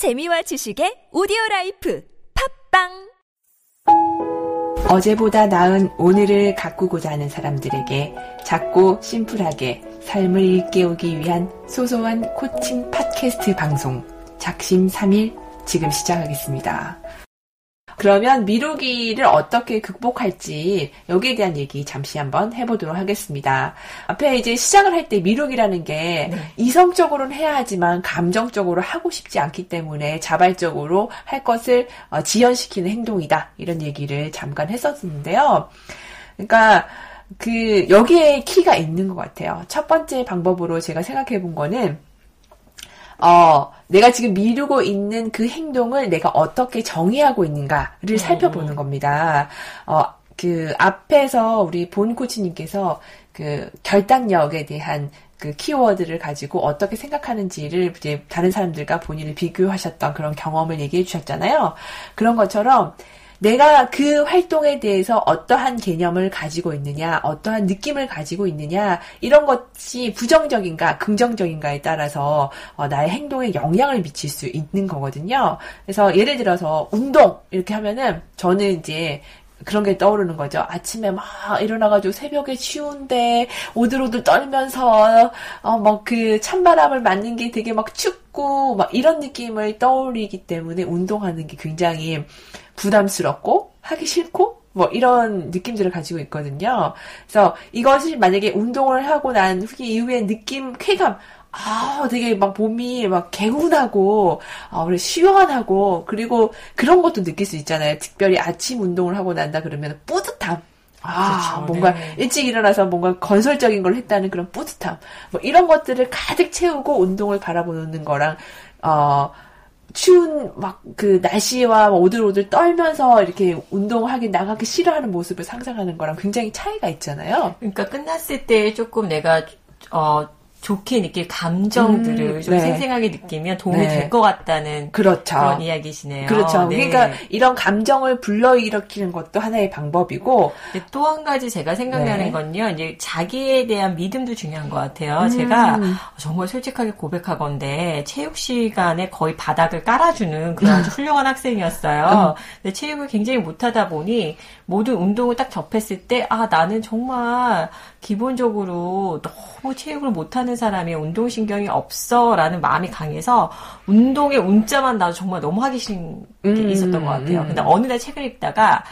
재미와 지식의 오디오 life 팟빵 어제보다 나은 오늘을 가꾸고자 하는 사람들에게 작고 심플하게 삶을 일깨우기 위한 소소한 코칭 팟캐스트 방송 작심 3일 지금 시작하겠습니다. 그러면 미루기를 어떻게 극복할지 여기에 대한 얘기 잠시 한번 해보도록 하겠습니다. 앞에 이제 시작을 할 때 미루기라는 게 네. 이성적으로는 해야 하지만 감정적으로 하고 싶지 않기 때문에 자발적으로 할 것을 어, 지연시키는 행동이다 이런 얘기를 잠깐 했었는데요. 그러니까 그 여기에 키가 있는 것 같아요. 첫 번째 방법으로 제가 생각해 본 거는 어, 내가 지금 미루고 있는 그 행동을 내가 어떻게 정의하고 있는가를 살펴보는 겁니다. 어, 그 앞에서 우리 본 코치님께서 그 결단력에 대한 그 키워드를 가지고 어떻게 생각하는지를 이제 다른 사람들과 본인을 비교하셨던 그런 경험을 얘기해 주셨잖아요. 그런 것처럼 내가 그 활동에 대해서 어떠한 개념을 가지고 있느냐, 어떠한 느낌을 가지고 있느냐, 이런 것이 부정적인가, 긍정적인가에 따라서 어, 나의 행동에 영향을 미칠 수 있는 거거든요. 그래서 예를 들어서 운동 이렇게 하면은 저는 이제 그런 게 떠오르는 거죠. 아침에 막 일어나가지고 새벽에 추운데 오들오들 떨면서 어 막 그 찬바람을 맞는 게 되게 막 춥고 막 이런 느낌을 떠올리기 때문에 운동하는 게 굉장히 부담스럽고 하기 싫고 뭐 이런 느낌들을 가지고 있거든요. 그래서 이것이 만약에 운동을 하고 난 후기 이후에 느낌 쾌감 아, 되게 막 몸이 막 개운하고, 아, 우리 시원하고, 그리고 그런 것도 느낄 수 있잖아요. 특별히 아침 운동을 하고 난다 그러면 뿌듯함. 아, 그렇죠. 뭔가 네. 일찍 일어나서 뭔가 건설적인 걸 했다는 그런 뿌듯함. 뭐 이런 것들을 가득 채우고 운동을 바라보는 거랑, 어, 추운 막 그 날씨와 오들오들 떨면서 이렇게 운동하기 나가기 싫어하는 모습을 상상하는 거랑 굉장히 차이가 있잖아요. 그러니까 끝났을 때 조금 내가 어 좋게 느낄 감정들을 음, 좀 네. 생생하게 느끼면 도움이 네. 될것 같다는 그렇죠. 그런 이야기시네요. 그렇죠. 네. 그러니까 이런 감정을 불러일으키는 것도 하나의 방법이고, 또 한 가지 제가 생각나는 네. 건요, 이제 자기에 대한 믿음도 중요한 것 같아요. 음. 제가 정말 솔직하게 고백하건데 체육 시간에 거의 바닥을 깔아주는 그런 아주 훌륭한 학생이었어요. 근데 체육을 굉장히 못하다 보니 모든 운동을 딱 접했을 때, 아, 나는 정말 기본적으로 너무 체육을 못하는 사람이 운동신경이 없어라는 마음이 강해서 운동의 운자만 나도 정말 너무 하기 싫은 게 음, 있었던 것 같아요. 음. 근데 어느 날 책을 읽다가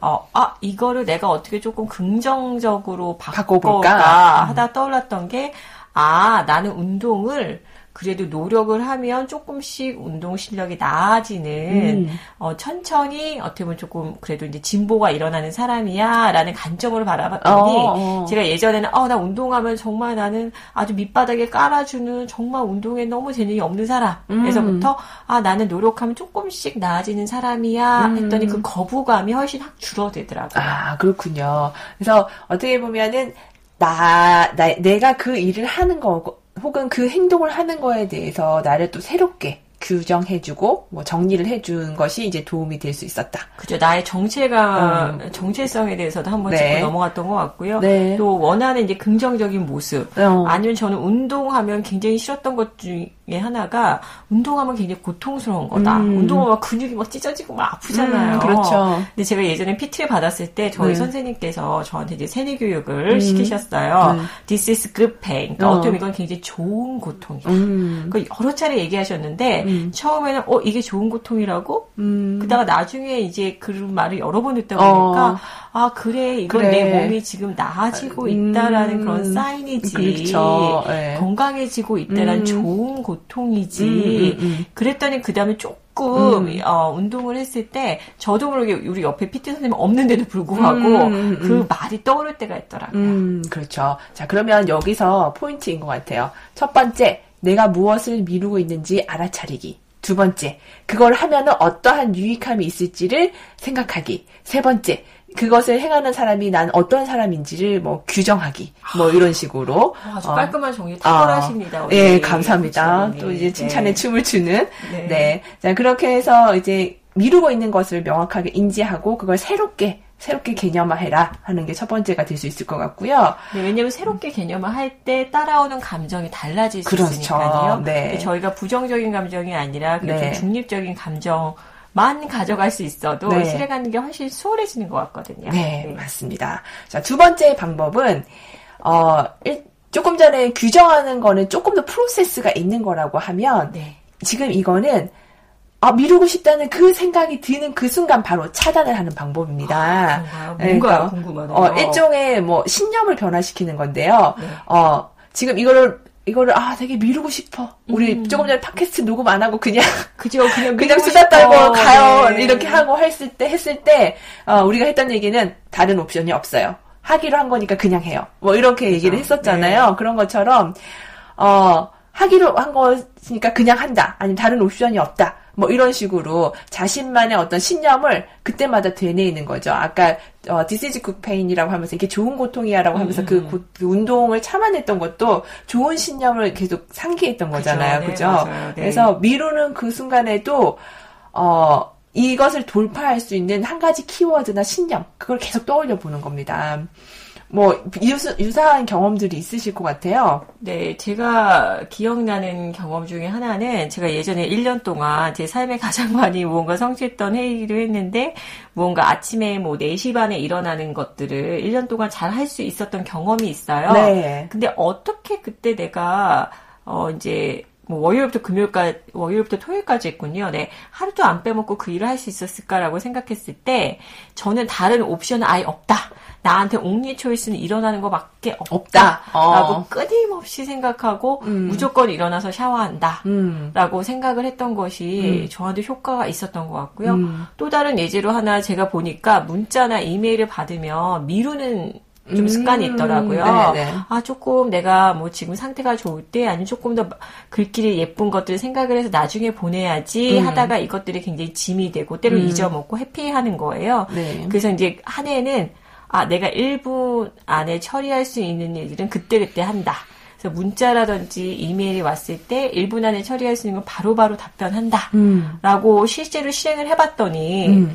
어, 아, 이거를 내가 어떻게 조금 긍정적으로 바꿔볼까? 바꿔볼까 하다 떠올랐던 게, 아, 나는 운동을 그래도 노력을 하면 조금씩 운동 실력이 나아지는, 음. 어, 천천히 어떻게 보면 조금 그래도 이제 진보가 일어나는 사람이야, 라는 관점으로 바라봤더니, 어, 어. 제가 예전에는, 어, 나 운동하면 정말 나는 아주 밑바닥에 깔아주는 정말 운동에 너무 재능이 없는 사람. 음. 에서부터, 아, 나는 노력하면 조금씩 나아지는 사람이야. 했더니 그 거부감이 훨씬 확 줄어들더라고요. 아, 그렇군요. 그래서 어떻게 보면은, 나, 나, 내가 그 일을 하는 거, 혹은 그 행동을 하는 거에 대해서 나를 또 새롭게 규정해주고, 뭐 정리를 해준 것이 이제 도움이 될 수 있었다. 그죠. 나의 정체가, 정체성에 대해서도 한번 음. 네. 짚고 넘어갔던 것 같고요. 네. 또 원하는 이제 긍정적인 모습. 어. 아니면 저는 운동하면 굉장히 싫었던 것 중에 하나가 운동하면 굉장히 고통스러운 거다. 음. 운동하면 막 근육이 막 찢어지고 막 아프잖아요. 음, 그렇죠. 근데 제가 예전에 PT를 받았을 때 저희 네. 선생님께서 저한테 이제 세뇌 교육을 시키셨어요. 음. This is good pain. 그러니까 어. 보면 이건 굉장히 좋은 고통이다. 음, 그 여러 차례 얘기하셨는데 음. 처음에는 어 이게 좋은 고통이라고? 음. 그다가 나중에 이제 그런 말을 여러 번 듣다 어. 보니까 아 그래 이건 그래. 내 몸이 지금 나아지고 음. 있다라는 그런 사인이지 그렇죠. 네. 건강해지고 있다라는 음. 좋은 고통이지 음, 음, 음. 그랬더니 그 다음에 조금 음. 어, 운동을 했을 때 저도 모르게 우리 옆에 PT 선생님 없는데도 불구하고 음, 음, 그 음. 말이 떠오를 때가 있더라고요. 음, 그렇죠. 자, 그러면 여기서 포인트인 것 같아요. 첫 번째, 내가 무엇을 미루고 있는지 알아차리기. 두 번째, 그걸 하면은 어떠한 유익함이 있을지를 생각하기. 세 번째, 그것을 행하는 사람이 난 어떤 사람인지를 뭐 규정하기. 뭐 이런 식으로. 아주 어, 깔끔한 정리 탁월하십니다. 우리 예, 감사합니다. 코치님. 또 이제 칭찬에 네. 춤을 추는. 네. 네. 자, 그렇게 해서 이제 미루고 있는 것을 명확하게 인지하고 그걸 새롭게 새롭게 개념화해라 하는 게 첫 번째가 될 수 있을 것 같고요. 네, 왜냐하면 새롭게 개념화할 때 따라오는 감정이 달라질 수 그렇죠. 있으니까요. 네. 저희가 부정적인 감정이 아니라 네. 좀 중립적인 감정 만 가져갈 수 있어도 네. 실행하는 게 훨씬 수월해지는 것 같거든요. 네, 맞습니다. 자, 두 번째 방법은, 어, 일- 조금 전에 규정하는 거는 조금 더 프로세스가 있는 거라고 하면, 네. 지금 이거는, 아, 미루고 싶다는 그 생각이 드는 그 순간 바로 차단을 하는 방법입니다. 아, 그런가요? 네, 뭔가 그러니까, 궁금하네요. 어, 일종의 뭐 신념을 변화시키는 건데요. 네. 어, 지금 이거를, 이거를, 아, 되게 미루고 싶어. 우리 음. 조금 전에 팟캐스트 녹음 안 하고 그냥 그죠? 그냥 그냥 수다. 떨고 가요. 네. 이렇게 하고 했을 때, 했을 때, 어, 우리가 했던 얘기는 다른 옵션이 없어요. 하기로 한 거니까 그냥 해요. 뭐, 이렇게 얘기를 그렇죠. 했었잖아요. 그런 것처럼, 어, 하기로 한 거니까 그냥 한다. 아니면 다른 옵션이 없다. 뭐 이런 식으로 자신만의 어떤 신념을 그때마다 되뇌이는 거죠. 아까 어, This is good pain이라고 하면서 이게 좋은 고통이야라고 하면서 그, 고- 그 운동을 참아냈던 것도 좋은 신념을 계속 상기했던 거잖아요. 네, 그죠? 맞아요. 네. 그래서 미루는 그 순간에도 어 이것을 돌파할 수 있는 한 가지 키워드나 신념 그걸 계속 떠올려 보는 겁니다. 뭐 유사, 유사 한 경험들이 있으실 것 같아요. 네, 제가 기억나는 경험 중에 하나는 제가 예전에 1년 동안 제 삶에 가장 많이 무언가 성취했던 회의를 했는데 무언가 아침에 뭐 4시 반에 일어나는 것들을 1년 동안 잘 할 수 있었던 경험이 있어요. 네. 근데 어떻게 그때 내가 어 이제 뭐 월요일부터 금요일까지 월요일부터 토요일까지 했군요. 네. 하루도 안 빼먹고 그 일을 할 수 있었을까라고 생각했을 때 저는 다른 옵션은 아예 없다. 나한테 옥리 초이스는 일어나는 것밖에 없다. 없다. 어. 라고 끊임없이 생각하고 음. 무조건 일어나서 샤워한다. 음. 라고 생각을 했던 것이 저한테 효과가 있었던 것 같고요. 음. 또 다른 예제로 하나 제가 보니까 문자나 이메일을 받으면 미루는 좀 음. 습관이 있더라고요. 네, 네. 아, 조금 내가 뭐 지금 상태가 좋을 때 아니면 조금 더 글귀리 예쁜 것들을 생각을 해서 나중에 보내야지 음. 하다가 이것들이 굉장히 짐이 되고 때로 잊어먹고 회피하는 거예요. 네. 그래서 이제 한 해는 아, 내가 1분 안에 처리할 수 있는 일들은 그때그때 한다. 그래서 문자라든지 이메일이 왔을 때 1분 안에 처리할 수 있는 건 바로바로 답변한다. 음. 라고 실제로 실행을 해봤더니, 음.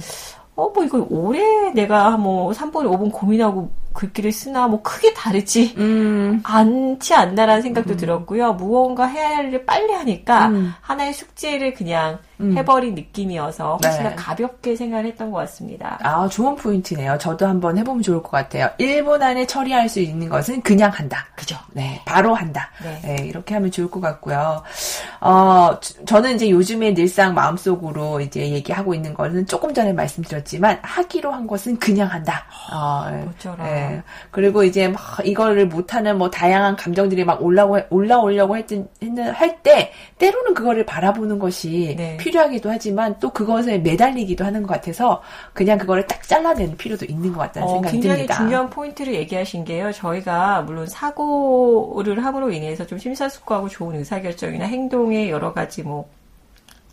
어, 뭐 이거 오래 내가 뭐 3분, 5분 고민하고 글귀를 쓰나 뭐 크게 다르지 음. 않지 않나라는 생각도 들었고요. 무언가 해야 할 일을 빨리 하니까 음. 하나의 숙제를 그냥 음. 해버린 느낌이어서 훨씬 네. 더 가볍게 생각했던 것 같습니다. 아, 좋은 포인트네요. 저도 한번 해보면 좋을 것 같아요. 1분 안에 처리할 수 있는 것은 그냥 한다. 그죠? 네, 바로 한다. 네. 네, 이렇게 하면 좋을 것 같고요. 어, 저- 저는 이제 요즘에 늘상 마음속으로 이제 얘기하고 있는 거는 조금 전에 말씀드렸지만 하기로 한 것은 그냥 한다. 어, 어쩌라. 예. 그리고 이제 막 이거를 못하는 뭐 다양한 감정들이 막 올라오, 올라오려고 했던, 했는, 할 때, 때로는 그거를 바라보는 것이 네. 필요하기도 하지만 또 그것에 매달리기도 하는 것 같아서 그냥 그거를 딱 잘라내는 필요도 있는 것 같다는 어, 생각이 굉장히 듭니다. 중요한 포인트를 얘기하신 게요. 저희가 물론 사고를 함으로 인해서 좀 심사숙고하고 좋은 의사결정이나 행동에 여러 가지 뭐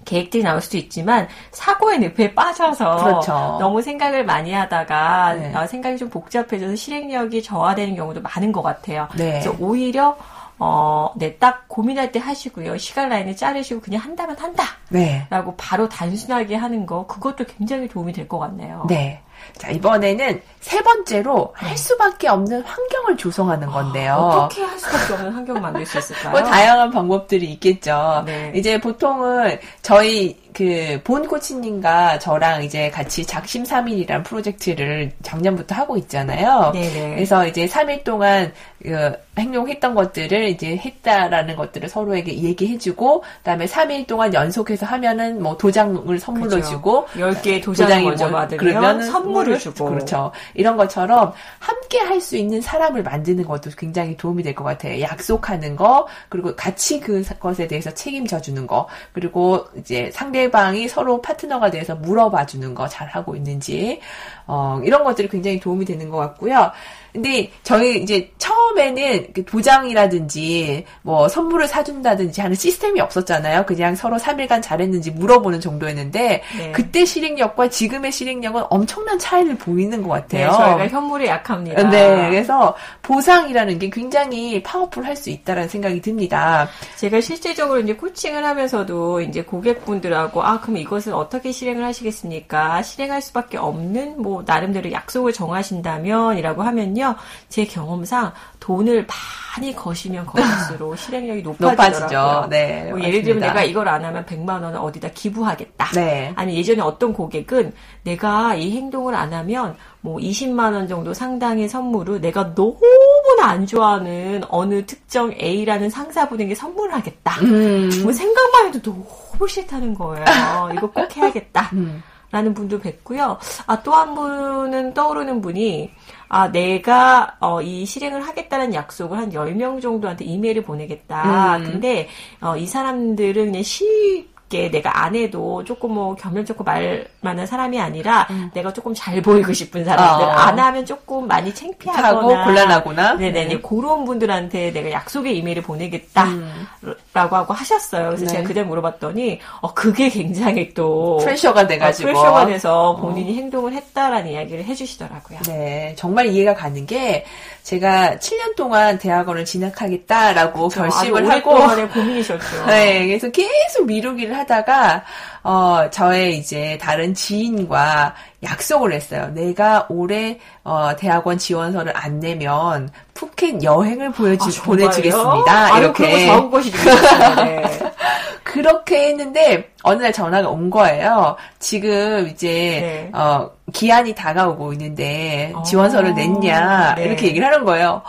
계획들이 나올 수도 있지만 사고의 늪에 빠져서 그렇죠. 너무 생각을 많이 하다가 네. 아, 생각이 좀 복잡해져서 실행력이 저하되는 경우도 많은 것 같아요. 네. 그래서 오히려 어, 네, 딱 고민할 때 하시고요. 시간 라인을 자르시고 그냥 한다면 한다. 네. 라고 바로 단순하게 하는 거, 그것도 굉장히 도움이 될 것 같네요. 네. 자, 이번에는 세 번째로 할 수밖에 없는 환경을 조성하는 건데요. 어떻게 할 수밖에 없는 환경을 만들 수 있을까요? 뭐 다양한 방법들이 있겠죠. 네. 이제 보통은 저희 그 본 코치님과 저랑 이제 같이 작심 3일이라는 프로젝트를 작년부터 하고 있잖아요. 네네. 그래서 이제 3일 동안 그 행동했던 것들을 이제 했다라는 것들을 서로에게 얘기해주고, 그다음에 3일 동안 연속해서 하면은 뭐 도장을 선물로 그죠. 주고, 10개의 도장을 도장이 먼저 뭐- 받으면 선물을 주고. 그렇죠. 이런 것처럼 함께 할 수 있는 사람을 만드는 것도 굉장히 도움이 될 것 같아요. 약속하는 거, 그리고 같이 그것에 대해서 책임져 주는 거, 그리고 이제 상대 방이 서로 파트너가 돼서 물어봐 주는 거 잘 하고 있는지, 어, 이런 것들이 굉장히 도움이 되는 것 같고요. 근데 저희 이제 처음에는 그 도장이라든지 뭐 선물을 사준다든지 하는 시스템이 없었잖아요. 그냥 서로 3일간 잘했는지 물어보는 정도였는데 네. 그때 실행력과 지금의 실행력은 엄청난 차이를 보이는 것 같아요. 네, 저희가 현물에 약합니다. 네, 그래서 보상이라는 게 굉장히 파워풀할 수 있다라는 생각이 듭니다. 제가 실제적으로 이제 코칭을 하면서도 이제 고객분들하고 아 그럼 이것은 어떻게 실행을 하시겠습니까? 실행할 수밖에 없는 뭐 나름대로 약속을 정하신다면이라고 하면요 제 경험상 돈을 많이 거시면 거실수록 실행력이 높아지더라고요. 네, 뭐 예를 들면. 내가 이걸 안 하면 100만 원을 어디다 기부하겠다. 네. 아니 예전에 어떤 고객은 내가 이 행동을 안 하면 뭐 20만 원 정도 상당의 선물을 내가 너무나 안 좋아하는 어느 특정 A라는 상사분에게 선물을 하겠다. 음. 뭐 생각만 해도 너무 싫다는 거예요. 이거 꼭 해야겠다. 음. 라는 분도 뵀고요. 아, 또 한 분은 떠오르는 분이, 아, 내가, 어, 이 실행을 하겠다는 약속을 한 10명 정도한테 이메일을 보내겠다. 음. 근데, 어, 이 사람들은 그냥 쉽게 내가 안 해도 조금 뭐 겸연 좋고 말 많은 사람이 아니라 내가 조금 잘 보이고 싶은 사람들. 음. 어. 안 하면 조금 많이 창피하거나. 곤란하구나. 네네네. 네. 그런 분들한테 내가 약속의 이메일을 보내겠다. 라고 하고 하셨어요. 그래서 음. 네. 제가 그때 물어봤더니, 어, 그게 굉장히 또. 프레셔가 돼가지고. 어, 프레셔가 돼서 본인이 행동을 했다라는 이야기를 해주시더라고요. 네, 정말 이해가 가는 게 제가 7년 동안 대학원을 진학하겠다라고 결심을 아주 하고 오랫동안의 고민이셨죠. 네, 그래서 계속 미루기를 하 다가 어 저의 이제 다른 지인과 약속을 했어요. 내가 올해 어 대학원 지원서를 안 내면 푸켓 여행을 보여주, 아? 보내주겠습니다. 아유, 이렇게 좋은 것이 되겠어요. 네. 그렇게 했는데 어느 날 전화가 온 거예요. 지금 이제 네. 어 기한이 다가오고 있는데 어, 지원서를 냈냐 네. 이렇게 얘기를 하는 거예요.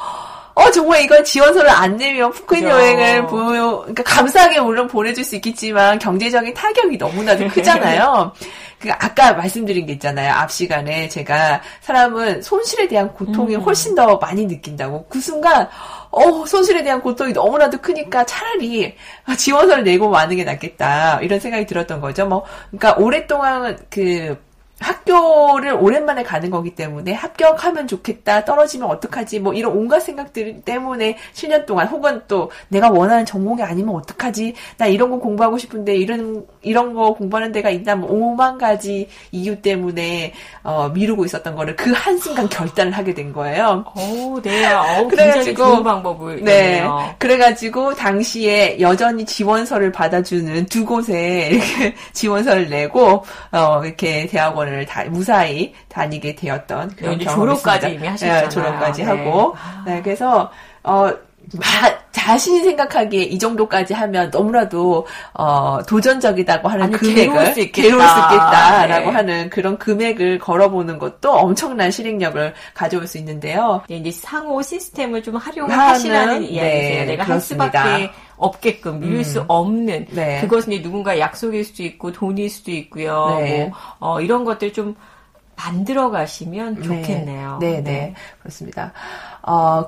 어 정말 이건 지원서를 안 내면 그죠. 여행을 보여 그러니까 감사하게 물론 보내줄 수 있겠지만 경제적인 타격이 너무나도 크잖아요. 그 아까 말씀드린 게 있잖아요. 앞 시간에 제가 사람은 손실에 대한 고통이 음. 훨씬 더 많이 느낀다고 그 순간 어 손실에 대한 고통이 너무나도 크니까 차라리 아, 지원서를 내고 마는 게 낫겠다 이런 생각이 들었던 거죠. 뭐 그러니까 오랫동안 그 학교를 오랜만에 가는 거기 때문에 합격하면 좋겠다, 떨어지면 어떡하지, 뭐 이런 온갖 생각들 때문에 7년 동안 혹은 또 내가 원하는 전공이 아니면 어떡하지, 나 이런 거 공부하고 싶은데 이런 이런 거 공부하는 데가 있나, 뭐 오만 가지 이유 때문에 어, 미루고 있었던 거를 그 한 순간 결단을 하게 된 거예요. 오, 네. 어우, 굉장히 그래가지고, 방법을. 네. 네요. 그래가지고 당시에 여전히 지원서를 받아주는 두 곳에 이렇게 지원서를 내고 어 이렇게 대학원 을 다 무사히 다니게 되었던 그런 네, 경험이 졸업까지 있습니다. 이미 하셨잖아요. 네, 졸업까지 네. 하고 네, 그래서 어 마- 자신이 생각하기에 이 정도까지 하면 너무나도 어 도전적이다고 하는 아니, 금액을 괴로울 수 있겠다. 수 있겠다 라고 네. 하는 그런 금액을 걸어보는 것도 엄청난 실행력을 가져올 수 있는데요. 네, 이제 상호 시스템을 좀 활용하시라는 이야기세요. 네, 내가 그렇습니다. 할 수밖에 없게끔 미룰 수 없는 네. 그것은 이제 누군가 약속일 수도 있고 돈일 수도 있고요. 네. 뭐 어, 이런 것들 좀 만들어 가시면 좋겠네요. 네, 네, 그렇습니다. 어,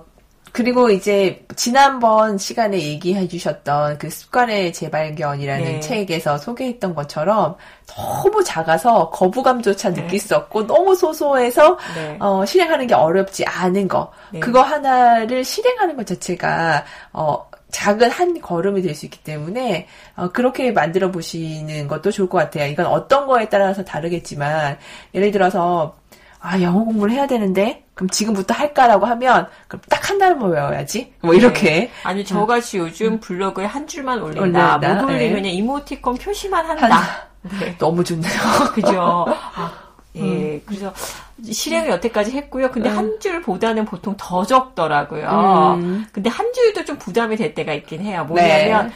그리고 이제 지난번 시간에 얘기해 주셨던 그 습관의 재발견이라는 네. 책에서 소개했던 것처럼 너무 작아서 거부감조차 네. 느낄 수 없고 너무 소소해서 네. 어, 실행하는 게 어렵지 않은 거. 네. 그거 하나를 실행하는 것 자체가 어, 작은 한 걸음이 될 수 있기 때문에 어, 그렇게 만들어 보시는 것도 좋을 것 같아요. 이건 어떤 거에 따라서 다르겠지만 예를 들어서 아 영어 공부를 해야 되는데 그럼 지금부터 할까라고 하면 그럼 딱 한 달만 외워야지 뭐 이렇게 아니 저같이 요즘 블로그에 한 줄만 올린다. 올린다. 못 올리면 네. 그냥 이모티콘 표시만 한다. 네. 너무 좋네요. 그죠. 아, 예. 그래서 실행을 여태까지 했고요. 근데 한 줄보다는 보통 더 적더라고요. 음. 근데 한 줄도 좀 부담이 될 때가 있긴 해요. 뭐냐면 네.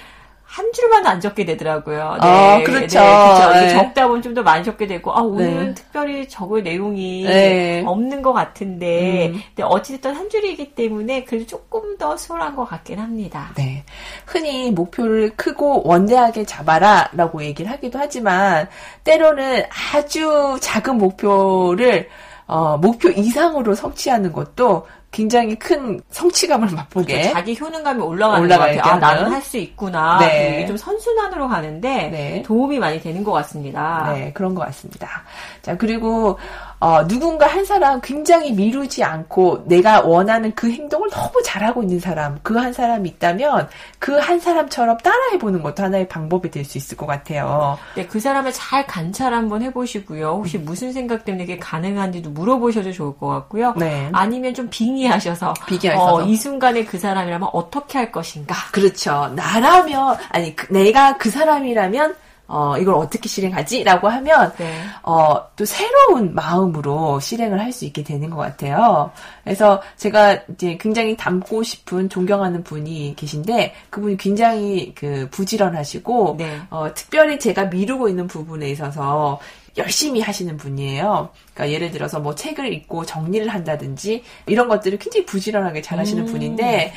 한 줄만 안 적게 되더라고요. 어, 그렇죠. 네, 그렇죠. 네. 적다 보면 좀 더 많이 적게 되고, 아, 오늘은 네. 특별히 적을 내용이 네. 없는 것 같은데, 음. 근데 어찌됐든 한 줄이기 때문에 그래도 조금 더 수월한 것 같긴 합니다. 네. 흔히 목표를 크고 원대하게 잡아라 라고 얘기를 하기도 하지만 때로는 아주 작은 목표를 어, 목표 이상으로 성취하는 것도 굉장히 큰 성취감을 맛보게 자기 효능감이 올라가는 것 같아요. 아, 나는. 할 수 있구나. 네. 이게 좀 선순환으로 가는데 네. 도움이 많이 되는 것 같습니다. 네, 그런 것 같습니다. 자, 그리고, 어, 누군가 한 사람 굉장히 미루지 않고 내가 원하는 그 행동을 너무 잘하고 있는 사람, 그 한 사람이 있다면 그 한 사람처럼 따라해보는 것도 하나의 방법이 될 수 있을 것 같아요. 네, 그 사람을 잘 관찰 한번 해보시고요. 혹시 무슨 생각 때문에 이게 가능한지도 물어보셔도 좋을 것 같고요. 네. 아니면 좀 빙의하셔서 빙의하셔서. 어, 이 순간에 그 사람이라면 어떻게 할 것인가. 그렇죠. 나라면, 아니, 그- 내가 그 사람이라면, 어, 이걸 어떻게 실행하지? 라고 하면, 네. 어, 또 새로운 마음으로 실행을 할 수 있게 되는 것 같아요. 그래서 제가 이제 굉장히 닮고 싶은 존경하는 분이 계신데, 그분이 굉장히 그 부지런하시고, 네. 어, 특별히 제가 미루고 있는 부분에 있어서 열심히 하시는 분이에요. 그러니까 예를 들어서 뭐 책을 읽고 정리를 한다든지, 이런 것들을 굉장히 부지런하게 잘 하시는 음. 분인데,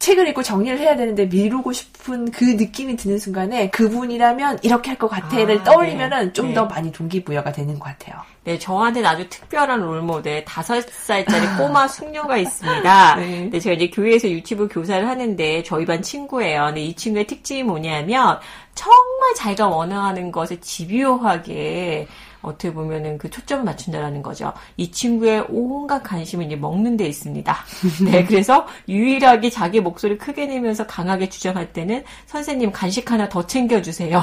책을 읽고 정리를 해야 되는데 미루고 싶은 그 느낌이 드는 순간에 그분이라면 이렇게 할 것 같아를 아, 떠올리면은 네. 좀 네. 더 많이 동기부여가 되는 것 같아요. 네, 저한테는 아주 특별한 롤모델 다섯 살짜리 꼬마 숙녀가 있습니다. 네. 네, 제가 이제 교회에서 유튜브 교사를 하는데 저희 반 친구예요. 근데 이 친구의 특징이 뭐냐면 정말 자기가 원하는 것에 집요하게 어떻게 보면은 그 초점을 맞춘다라는 거죠. 이 친구의 온갖 관심은 이제 먹는 데 있습니다. 네, 그래서 유일하게 자기 목소리 크게 내면서 강하게 주장할 때는 선생님 간식 하나 더 챙겨주세요.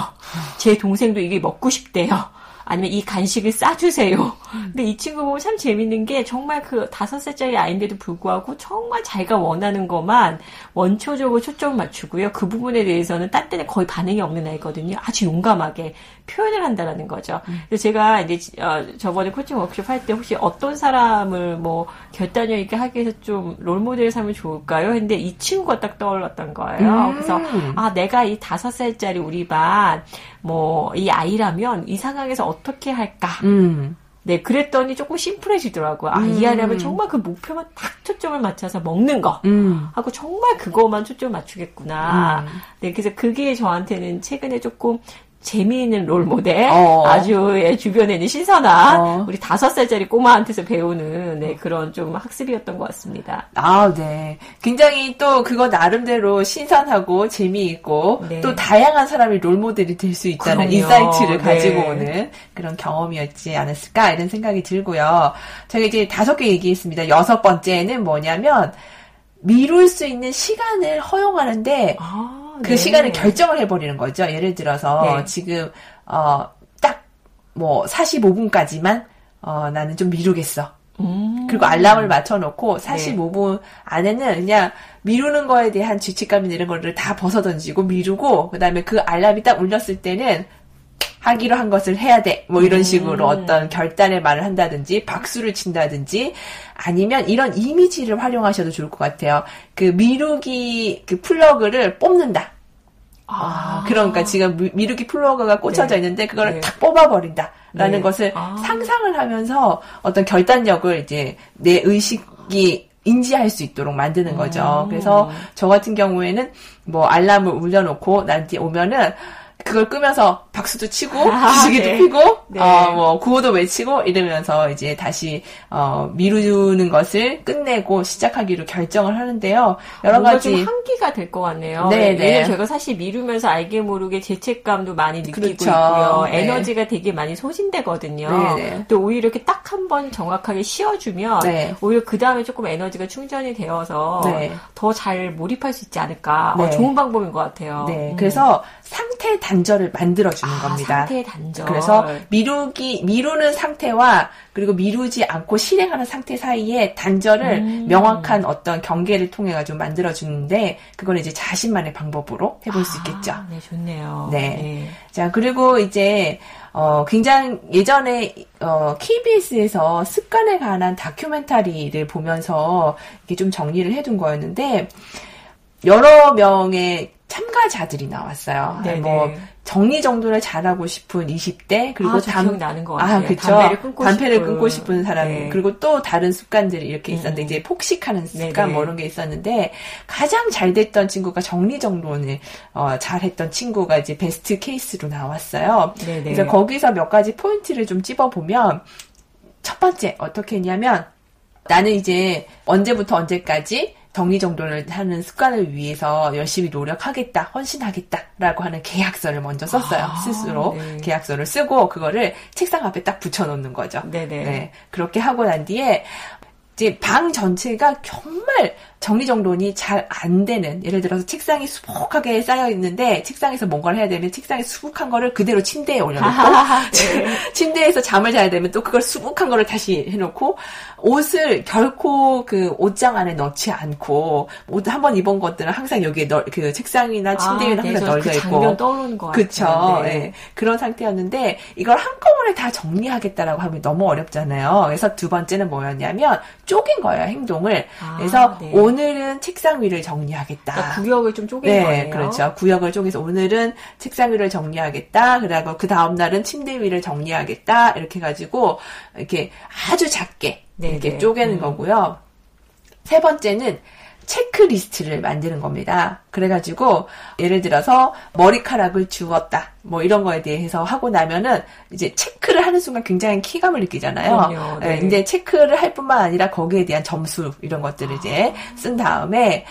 제 동생도 이게 먹고 싶대요. 아니면 이 간식을 싸주세요. 근데 이 친구 보면 참 재밌는 게 정말 그 다섯 살짜리 아이인데도 불구하고 정말 자기가 원하는 것만 원초적으로 초점을 맞추고요. 그 부분에 대해서는 딴 때는 거의 반응이 없는 아이거든요. 아주 용감하게 표현을 한다라는 거죠. 그래서 제가 이제 어, 저번에 코칭 워크숍 할 때 혹시 어떤 사람을 뭐 결단력 있게 하기 위해서 좀 롤모델을 삼으면 좋을까요? 근데 이 친구가 딱 떠올랐던 거예요. 음. 그래서 아 내가 이 다섯 살짜리 우리 반 뭐 이 아이라면 이 상황에서 어떻게 할까? 음. 네, 그랬더니 조금 심플해지더라고요. 아, 이 음. 아이라면 정말 그 목표만 딱 초점을 맞춰서 먹는 거. 음. 하고 정말 그거만 초점 맞추겠구나. 음. 네, 그래서 그게 저한테는 최근에 조금 재미있는 롤 모델, 어. 아주 예, 주변에는 신선한 어. 우리 다섯 살짜리 꼬마한테서 배우는 네, 그런 좀 학습이었던 것 같습니다. 아, 네. 굉장히 또 그거 나름대로 신선하고 재미있고 네. 또 다양한 사람이 role model이 될 수 있다는 그럼요. insight를 네. 가지고 오는 그런 경험이었지 않았을까 이런 생각이 들고요. 저희 이제 다섯 개 얘기했습니다. 여섯 번째는 뭐냐면 미룰 수 있는 시간을 허용하는데 아, 그 네. 시간을 결정을 해버리는 거죠. 예를 들어서 네. 지금 어, 딱 뭐 45분까지만 어, 나는 좀 미루겠어. 음. 그리고 알람을 맞춰놓고 45분 안에는 그냥 미루는 거에 대한 죄책감이나 이런 거를 다 벗어던지고 미루고 그다음에 그 알람이 딱 울렸을 때는 하기로 한 것을 해야 돼. 뭐 이런 식으로 음. 어떤 결단의 말을 한다든지 박수를 친다든지 아니면 이런 이미지를 활용하셔도 좋을 것 같아요. 그 미루기 그 플러그를 뽑는다. 아, 그러니까 지금 미- 미루기 플러그가 꽂혀져 네. 있는데 그거를 네. 탁 뽑아버린다라는 네. 것을 아. 상상을 하면서 어떤 결단력을 이제 내 의식이 인지할 수 있도록 만드는 거죠. 음. 그래서 저 같은 경우에는 뭐 알람을 울려놓고 나한테 오면은 그걸 끄면서 박수도 치고 아, 기지개도 네. 피고 네. 어뭐 구호도 외치고 이러면서 이제 다시 어 미루는 것을 끝내고 시작하기로 결정을 하는데요. 여러 가지 좀 한기가 될 것 같네요. 네, 네. 제가 사실 미루면서 알게 모르게 죄책감도 많이 느끼고 그렇죠. 있고요. 네. 에너지가 되게 많이 소진되거든요. 네, 네. 또 오히려 이렇게 딱 한 번 정확하게 쉬어주면 네. 오히려 그 다음에 조금 에너지가 충전이 되어서 네. 더잘 몰입할 수 있지 않을까. 네. 어, 좋은 방법인 것 같아요. 네, 음. 그래서 상태 단절을 만들어 주는 아, 겁니다. 상태의 단절. 그래서 미루기 미루는 상태와 그리고 미루지 않고 실행하는 상태 사이에 단절을 음. 명확한 어떤 경계를 통해 가지고 만들어 주는데 그걸 이제 자신만의 방법으로 해볼 수 있겠죠. 아, 네, 좋네요. 네. 자, 그리고 이제, 어, 굉장히 예전에, 어, KBS에서 습관에 관한 다큐멘터리를 보면서 이렇게 좀 정리를 해둔 거였는데, 여러 명의 참가자들이 나왔어요. 네네. 뭐, 정리정돈을 잘하고 싶은 20대, 그리고 아, 저 기억나는 것 같아요. 아, 그쵸. 담배를 끊고 담배를 싶은. 끊고 싶은 사람, 네. 그리고 또 다른 습관들이 이렇게 음. 있었는데, 이제 폭식하는 습관 네네. 뭐 이런 게 있었는데, 가장 잘 됐던 친구가 정리정돈을, 어, 잘 했던 친구가 이제 베스트 케이스로 나왔어요. 네네. 그래서 거기서 몇 가지 포인트를 좀 찝어 보면, 첫 번째, 어떻게 했냐면, 나는 이제 언제부터 언제까지 정리정돈을 하는 습관을 위해서 열심히 노력하겠다, 헌신하겠다라고 하는 계약서를 먼저 썼어요. 아, 스스로 네. 계약서를 쓰고 그거를 책상 앞에 딱 붙여놓는 거죠. 네네. 네, 그렇게 하고 난 뒤에 이제 방 전체가 정말 정리정돈이 잘 안 되는 예를 들어서 책상이 수북하게 쌓여 있는데 책상에서 뭔가를 해야 되면 책상에 수북한 거를 그대로 침대에 올려놓고 네. 침대에서 잠을 자야 되면 또 그걸 수북한 거를 다시 해놓고 옷을 결코 그 옷장 안에 넣지 않고 옷 한 번 입은 것들은 항상 여기에 널, 그 책상이나 침대 위에 아, 네, 항상 저 널려 그 있고 떠오르는 것 그쵸. 네. 예. 그런 상태였는데, 이걸 한꺼번에 다 정리하겠다라고 하면 너무 어렵잖아요. 그래서 두 번째는 뭐였냐면, 쪼갠 거예요, 행동을. 아, 그래서 네. 오늘은 책상 위를 정리하겠다. 그러니까 구역을 좀 쪼갠 네, 거네요. 그렇죠. 구역을 쪼개서 오늘은 책상 위를 정리하겠다. 그리고 그 다음 날은 침대 위를 정리하겠다. 이렇게 해가지고, 이렇게 아주 작게 네, 이렇게 네. 쪼개는 음. 거고요. 세 번째는 체크리스트를 만드는 겁니다. 그래가지고 예를 들어서 머리카락을 주웠다 뭐 이런 거에 대해서 하고 나면은 이제 체크를 하는 순간 굉장히 키감을 느끼잖아요. 예, 네. 이제 체크를 할 뿐만 아니라 거기에 대한 점수 이런 것들을 이제 아. 쓴 다음에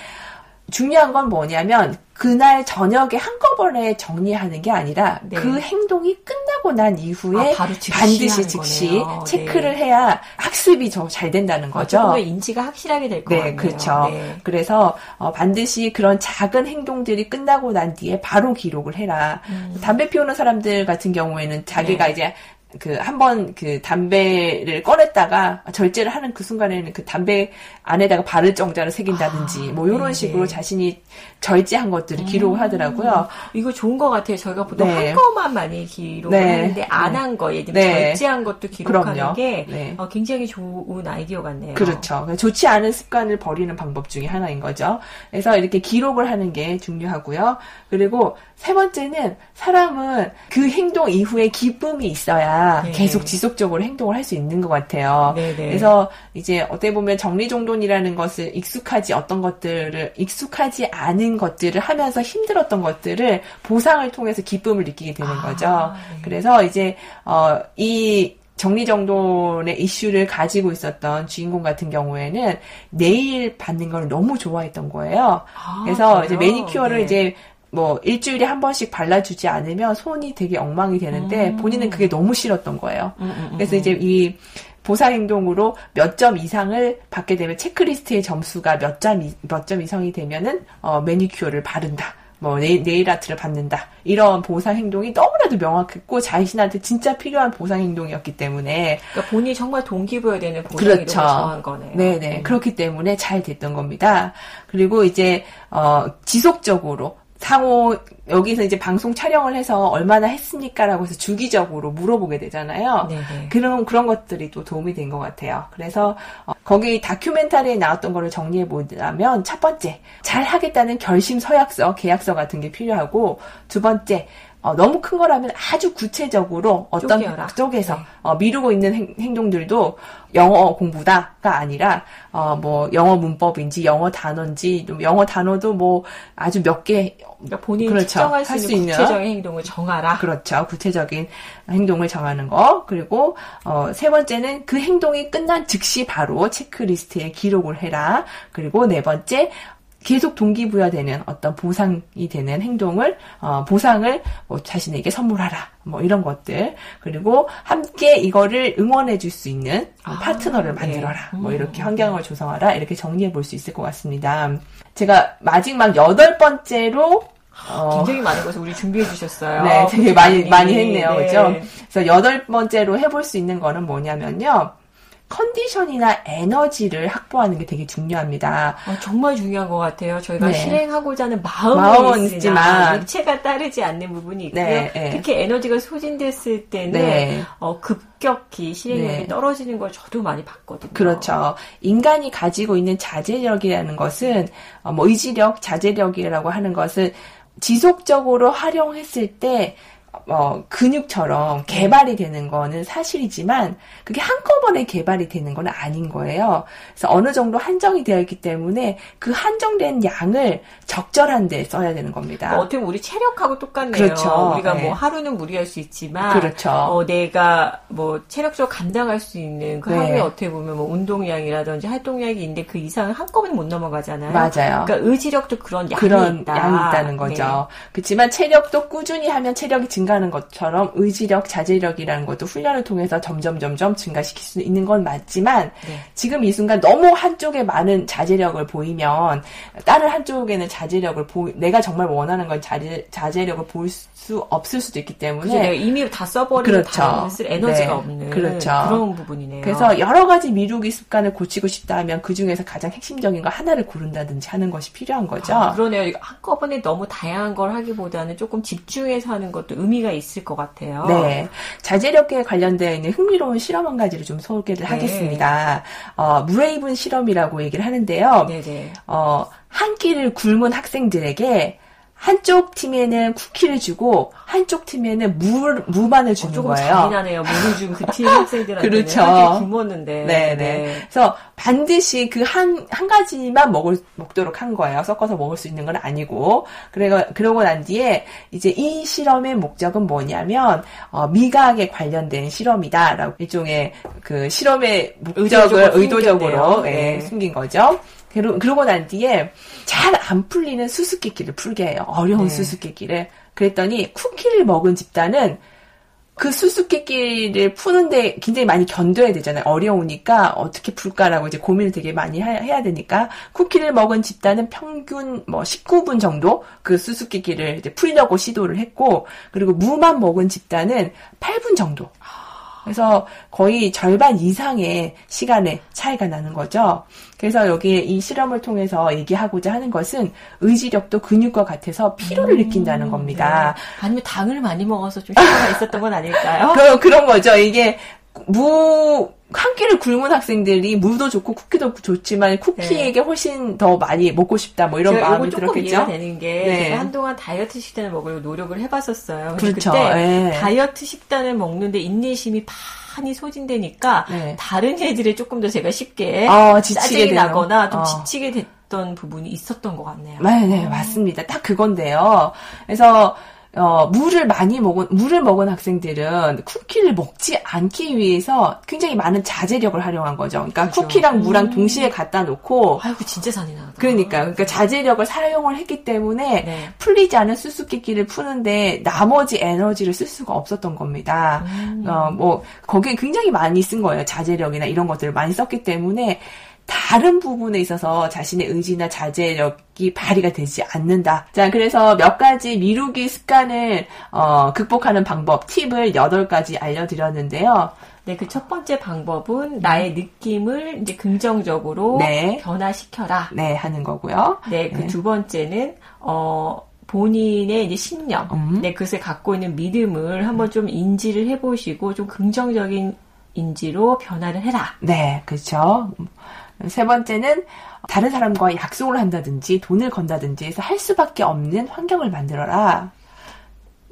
중요한 건 뭐냐면 그날 저녁에 한꺼번에 정리하는 게 아니라 네. 그 행동이 끝 나고 난 이후에 아, 바로 즉시 반드시 즉시 거네요. 체크를 네. 해야 학습이 더 잘 된다는 아, 거죠. 더 인지가 확실하게 될것 네, 같네요. 그렇죠. 네. 그래서 어, 반드시 그런 작은 행동들이 끝나고 난 뒤에 바로 기록을 해라. 담배 피우는 사람들 같은 경우에는 자기가 음. 네. 이제 그 한 번 그 담배를 꺼냈다가 절제를 하는 그 순간에는 그 담배 안에다가 발을 정자를 새긴다든지 아, 뭐 이런 네, 식으로 네. 자신이 절제한 것들을 기록을 하더라고요. 이거 좋은 것 같아요. 저희가 보통 네. 한 거만 많이 기록을 네. 하는데 안 네. 한 거, 예를 들면 네. 절제한 것도 기록하는 그럼요. 게 네. 어, 굉장히 좋은 아이디어 같네요. 그렇죠. 좋지 않은 습관을 버리는 방법 중에 하나인 거죠. 그래서 이렇게 기록을 하는 게 중요하고요. 그리고 세 번째는 사람은 그 행동 이후에 기쁨이 있어야 네. 계속 지속적으로 행동을 할 수 있는 것 같아요. 네 네. 그래서 이제 어떻게 보면 정리정돈이라는 것을 익숙하지 어떤 것들을 익숙하지 않은 것들을 하면서 힘들었던 것들을 보상을 통해서 기쁨을 느끼게 되는 아, 거죠. 네. 그래서 이제 어, 이 정리정돈의 이슈를 가지고 있었던 주인공 같은 경우에는 네일 받는 걸 너무 좋아했던 거예요. 아, 그래서 그래요? 이제 매니큐어를 네. 이제 뭐 일주일에 한 번씩 발라주지 않으면 손이 되게 엉망이 되는데 본인은 그게 너무 싫었던 거예요. 음, 음, 음, 그래서 이제 이 보상 행동으로 몇 점 이상을 받게 되면 체크리스트의 점수가 몇 점 몇 점 이상이 되면은 어, 매니큐어를 바른다. 뭐 네일, 네일 아트를 받는다. 이런 보상 행동이 너무나도 명확했고 자신한테 진짜 필요한 보상 행동이었기 때문에 그러니까 본인이 정말 동기부여야 되는 보상이 그렇죠. 정한 거네요. 네네. 음. 그렇기 때문에 잘 됐던 겁니다. 그리고 이제, 어, 지속적으로 상호, 여기서 이제 방송 촬영을 해서 얼마나 했습니까라고 해서 주기적으로 물어보게 되잖아요. 네네. 그런, 그런 것들이 또 도움이 된 것 같아요. 그래서, 어, 거기 다큐멘터리에 나왔던 거를 정리해 보자면, 첫 번째, 잘 하겠다는 결심 서약서, 계약서 같은 게 필요하고, 두 번째, 어, 너무 큰 거라면 아주 구체적으로 어떤 쪼개어라. 쪽에서 네. 어, 미루고 있는 행, 행동들도 영어 공부다가 아니라 어, 뭐 영어 문법인지 영어 단어인지 좀 영어 단어도 뭐 아주 몇개 그러니까 본인이 그렇죠. 측정할 수 수 있는 구체적인 행동을 정하라. 그렇죠 구체적인 행동을 정하는 거 그리고 어, 세 번째는 그 행동이 끝난 즉시 바로 체크리스트에 기록을 해라 그리고 네 번째 계속 동기부여되는 어떤 보상이 되는 행동을 어, 보상을 뭐 자신에게 선물하라 뭐 이런 것들 그리고 함께 이거를 응원해 줄 수 있는 어, 아, 파트너를 네. 만들어라 뭐 음, 이렇게 환경을 조성하라 이렇게 정리해 볼 수 있을 것 같습니다. 제가 마지막 여덟 번째로 어, 굉장히 많은 것을 우리 준비해 주셨어요. 네, 되게 많이 많이 했네요, 네. 그죠? 그래서 여덟 번째로 해볼 수 있는 거는 뭐냐면요. 컨디션이나 에너지를 확보하는 게 되게 중요합니다. 어, 정말 중요한 것 같아요. 저희가 네. 실행하고자 하는 마음은, 있지만 육체가 따르지 않는 부분이 있고요. 네, 네. 특히 에너지가 소진됐을 때는 네. 어, 급격히 실행력이 네. 떨어지는 걸 저도 많이 봤거든요. 그렇죠. 인간이 가지고 있는 자제력이라는 것은 어, 뭐 의지력, 자제력이라고 하는 것은 지속적으로 활용했을 때 어, 근육처럼 개발이 되는 거는 사실이지만 그게 한꺼번에 개발이 되는 건 아닌 거예요. 그래서 어느 정도 한정이 되어 있기 때문에 그 한정된 양을 적절한 데 써야 되는 겁니다. 뭐 어떻게 보면 우리 체력하고 똑같네요. 그렇죠. 우리가 네. 뭐 하루는 무리할 수 있지만 그렇죠. 어, 내가 뭐 체력적으로 감당할 수 있는 그 네. 하루에 어떻게 보면 뭐 운동량이라든지 활동량이 있는데 그 이상은 한꺼번에 못 넘어가잖아요. 맞아요. 그러니까 의지력도 그런 양이 그런 있다. 양이 있다는 거죠. 그렇지만 체력도 꾸준히 하면 체력이 증 가하는 것처럼 의지력, 자제력이라는 것도 훈련을 통해서 점점 점점 증가시킬 수 있는 건 맞지만 네. 지금 이 순간 너무 한쪽에 많은 자제력을 보이면 다른 한쪽에는 자제력을 보 내가 정말 원하는 건 자제, 자제력을 보일 수 없을 수도 있기? 때문에 내가 이미 다 써버리고 그렇죠. 다쓸 에너지가 네. 없는 그렇죠. 런 부분이네요. 그래서 여러 가지 미루기 습관을 고치고 싶다 하면 그 중에서 가장 핵심적인 거 하나를 고른다든지 하는 것이 필요한 거죠. 아, 그러네요. 한꺼번에 너무 다양한 걸 하기보다는 조금 집중해서 하는 것도 의미 가 있을 것 같아요. 네. 자제력에 관련되어 있는 흥미로운 실험 한 가지를 좀 소개를 네. 하겠습니다. 어, 무레이븐 실험이라고 얘기를 하는데요. 네네. 어, 한 끼를 굶은 학생들에게 한쪽 팀에는 쿠키를 주고 한쪽 팀에는 물, 무만을 주는 조금 거예요. 잔인하네요. 물을 준그 팀 학생들한테는 그렇죠. 굶었는데. 네네. 그래서 반드시 그 한, 한 가지만 먹을, 먹도록 한 거예요. 섞어서 먹을 수 있는 건 아니고. 그래, 그러고 난 뒤에 이제 이 실험의 목적은 뭐냐면, 어, 미각에 관련된 실험이다라고 일종의 그 실험의 목적을 의도적으로. 예, 네. 숨긴 거죠. 그러, 그러고 난 뒤에 잘 안 풀리는 수수께끼를 풀게 해요. 어려운 네. 수수께끼를. 그랬더니 쿠키를 먹은 집단은 그 수수께끼를 푸는데 굉장히 많이 견뎌야 되잖아요. 어려우니까 어떻게 풀까라고 이제 고민을 되게 많이 하- 해야 되니까 쿠키를 먹은 집단은 평균 뭐 19분 정도 그 수수께끼를 이제 풀려고 시도를 했고 그리고 무만 먹은 집단은 8분 정도. 그래서 거의 절반 이상의 시간의 차이가 나는 거죠. 그래서 여기 이 실험을 통해서 얘기하고자 하는 것은 의지력도 근육과 같아서 피로를 느낀다는 겁니다. 네. 아니면 당을 많이 먹어서 좀 효과가 있었던 건 아닐까요? 그, 그런 거죠. 이게 무, 한 끼를 굶은 학생들이 무도 좋고 쿠키도 좋지만 쿠키에게 훨씬 더 많이 먹고 싶다 뭐 이런 마음이 조금 이해가 들었겠죠. 되는 게 네. 제가 한동안 다이어트 식단을 먹으려고 노력을 해봤었어요. 그렇죠. 그때 예. 다이어트 식단을 먹는데 인내심이 많이 소진되니까 네. 다른 애들에 조금 더 제가 쉽게 어, 지치게 짜증이 되는. 나거나 좀 어. 지치게 됐던 부분이 있었던 것 같네요. 네, 네, 맞습니다. 딱 그건데요. 그래서 어, 물을 많이 먹은 물을 먹은 학생들은 쿠키를 먹지 않기 위해서 굉장히 많은 자제력을 활용한 거죠. 그러니까 그죠. 쿠키랑 물랑 음. 동시에 갖다 놓고 아이고 진짜 잔인하다. 그러니까 그러니까 자제력을 사용을 했기 때문에 네. 풀리지 않은 수수께끼를 푸는데 나머지 에너지를 쓸 수가 없었던 겁니다. 음. 어, 뭐 거기에 굉장히 많이 쓴 거예요. 자제력이나 이런 것들을 많이 썼기 때문에 다른 부분에 있어서 자신의 의지나 자제력이 발휘가 되지 않는다. 자, 그래서 몇 가지 미루기 습관을 어, 극복하는 방법, 팁을 8가지 알려드렸는데요. 네, 그 첫 번째 방법은 나의 느낌을 이제 긍정적으로 네. 변화시켜라. 네, 하는 거고요. 네, 그 네. 두 번째는 어 본인의 이제 신념, 음. 네, 그것을 갖고 있는 믿음을 한번 좀 인지를 해보시고 좀 긍정적인 인지로 변화를 해라. 네, 그렇죠. 세 번째는 다른 사람과 약속을 한다든지 돈을 건다든지 해서 할 수밖에 없는 환경을 만들어라.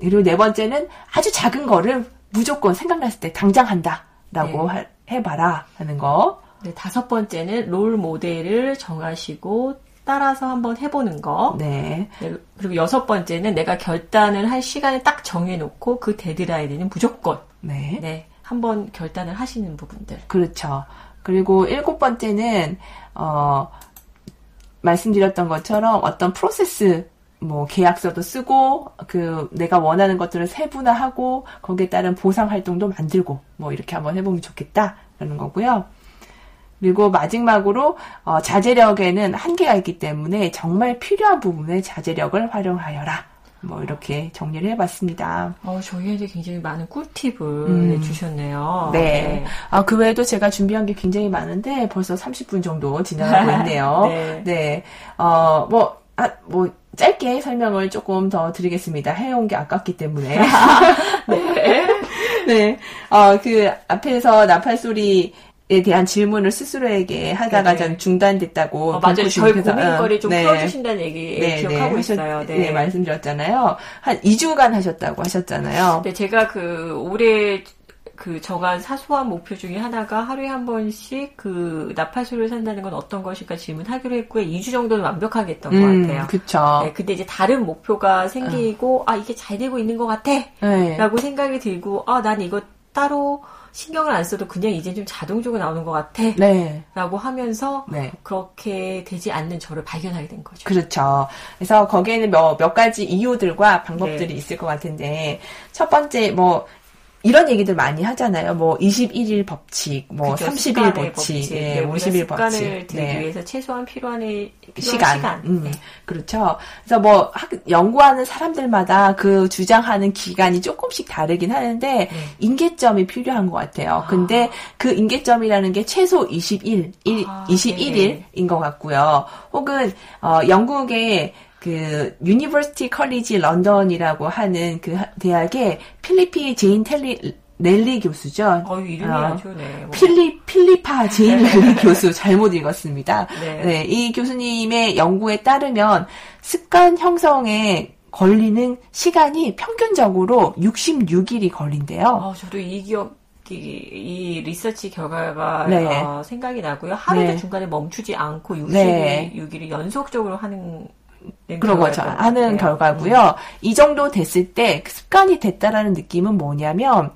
그리고 네 번째는 아주 작은 거를 무조건 생각났을 때 당장 한다라고 하- 해봐라 하는 거. 네, 다섯 번째는 롤 모델을 정하시고 따라서 한번 해보는 거. 네, 네, 그리고 여섯 번째는 내가 결단을 할 시간을 딱 정해놓고 그 데드라인에는 무조건 네, 네 한번 결단을 하시는 부분들. 그렇죠. 그리고 일곱 번째는 어 말씀드렸던 것처럼 어떤 프로세스 뭐 계약서도 쓰고 그 내가 원하는 것들을 세분화하고 거기에 따른 보상 활동도 만들고 뭐 이렇게 한번 해보면 좋겠다라는 거고요. 그리고 마지막으로 어, 자제력에는 한계가 있기 때문에 정말 필요한 부분에 자제력을 활용하여라. 뭐 이렇게 정리를 해봤습니다. 어, 저희한테 굉장히 많은 꿀팁을 음. 주셨네요. 네. 아, 그 외에도 제가 준비한 게 굉장히 많은데 벌써 30분 정도 지나가고 있네요. 네. 어, 뭐, 아, 뭐, 짧게 설명을 조금 더 드리겠습니다. 해온 게 아깝기 때문에. 네. 네. 어, 그 앞에서 나팔 소리 에 대한 질문을 스스로에게 하다가. 전 중단됐다고 어, 맞아요. 저희 고민거리 좀 네. 풀어주신다는 얘기 네, 기억하고 네, 있어요. 하셨- 네, 말씀드렸잖아요. 한 2주간 하셨다고 하셨잖아요. 네, 제가 그 올해 그 정한 사소한 목표 중에 하나가 하루에 한 번씩 그 나파수를 산다는 건 어떤 것일까 질문하기로 했고요. 2주 정도는 완벽하게 했던 것 같아요. 음, 그쵸. 네, 근데 이제 다른 목표가 생기고 아 이게 잘 되고 있는 것 같아 네. 라고 생각이 들고 아 난 이거 따로 신경을 안 써도 그냥 이제 좀 자동적으로 나오는 것 같아 네. 라고 하면서 네. 그렇게 되지 않는 저를 발견하게 된 거죠. 그렇죠. 그래서 거기에는 몇, 몇 가지 이유들과 방법들이 네. 있을 것 같은데, 첫 번째, 뭐, 이런 얘기들 많이 하잖아요. 뭐, 21일 법칙, 뭐, 그죠, 30일 습관의 법칙, 네, 예, 우리가 50일 습관을 법칙. 들기 네. 위해서 최소한 필요한, 필요한 시간. 시간. 음, 네. 그렇죠. 그래서 뭐, 학- 연구하는 사람들마다 그 주장하는 기간이 조금씩 다르긴 하는데, 네. 인계점이 필요한 것 같아요. 근데 그 인계점이라는 게 최소 21, 일, 아, 21일인 것 같고요. 혹은, 어, 영국의 그, University College London이라고 하는 그 하- 대학의 필리피 제인 텔리, 넬리 교수죠. 어유 이름이 어, 아주 네. 뭐. 필리, 필리파 제인 넬리 교수 잘못 읽었습니다. 네. 네, 이 교수님의 연구에 따르면 습관 형성에 걸리는 시간이 평균적으로 66일이 걸린대요. 어, 저도 이 기억이 이 리서치 결과가 네. 어, 생각이 나고요. 하루도 네. 중간에 멈추지 않고 60일, 네. 6일이 연속적으로 하는 그런 거죠. 결과였던 것 하는. 음. 결과고요. 이 정도 됐을 때그 습관이 됐다라는 느낌은 뭐냐면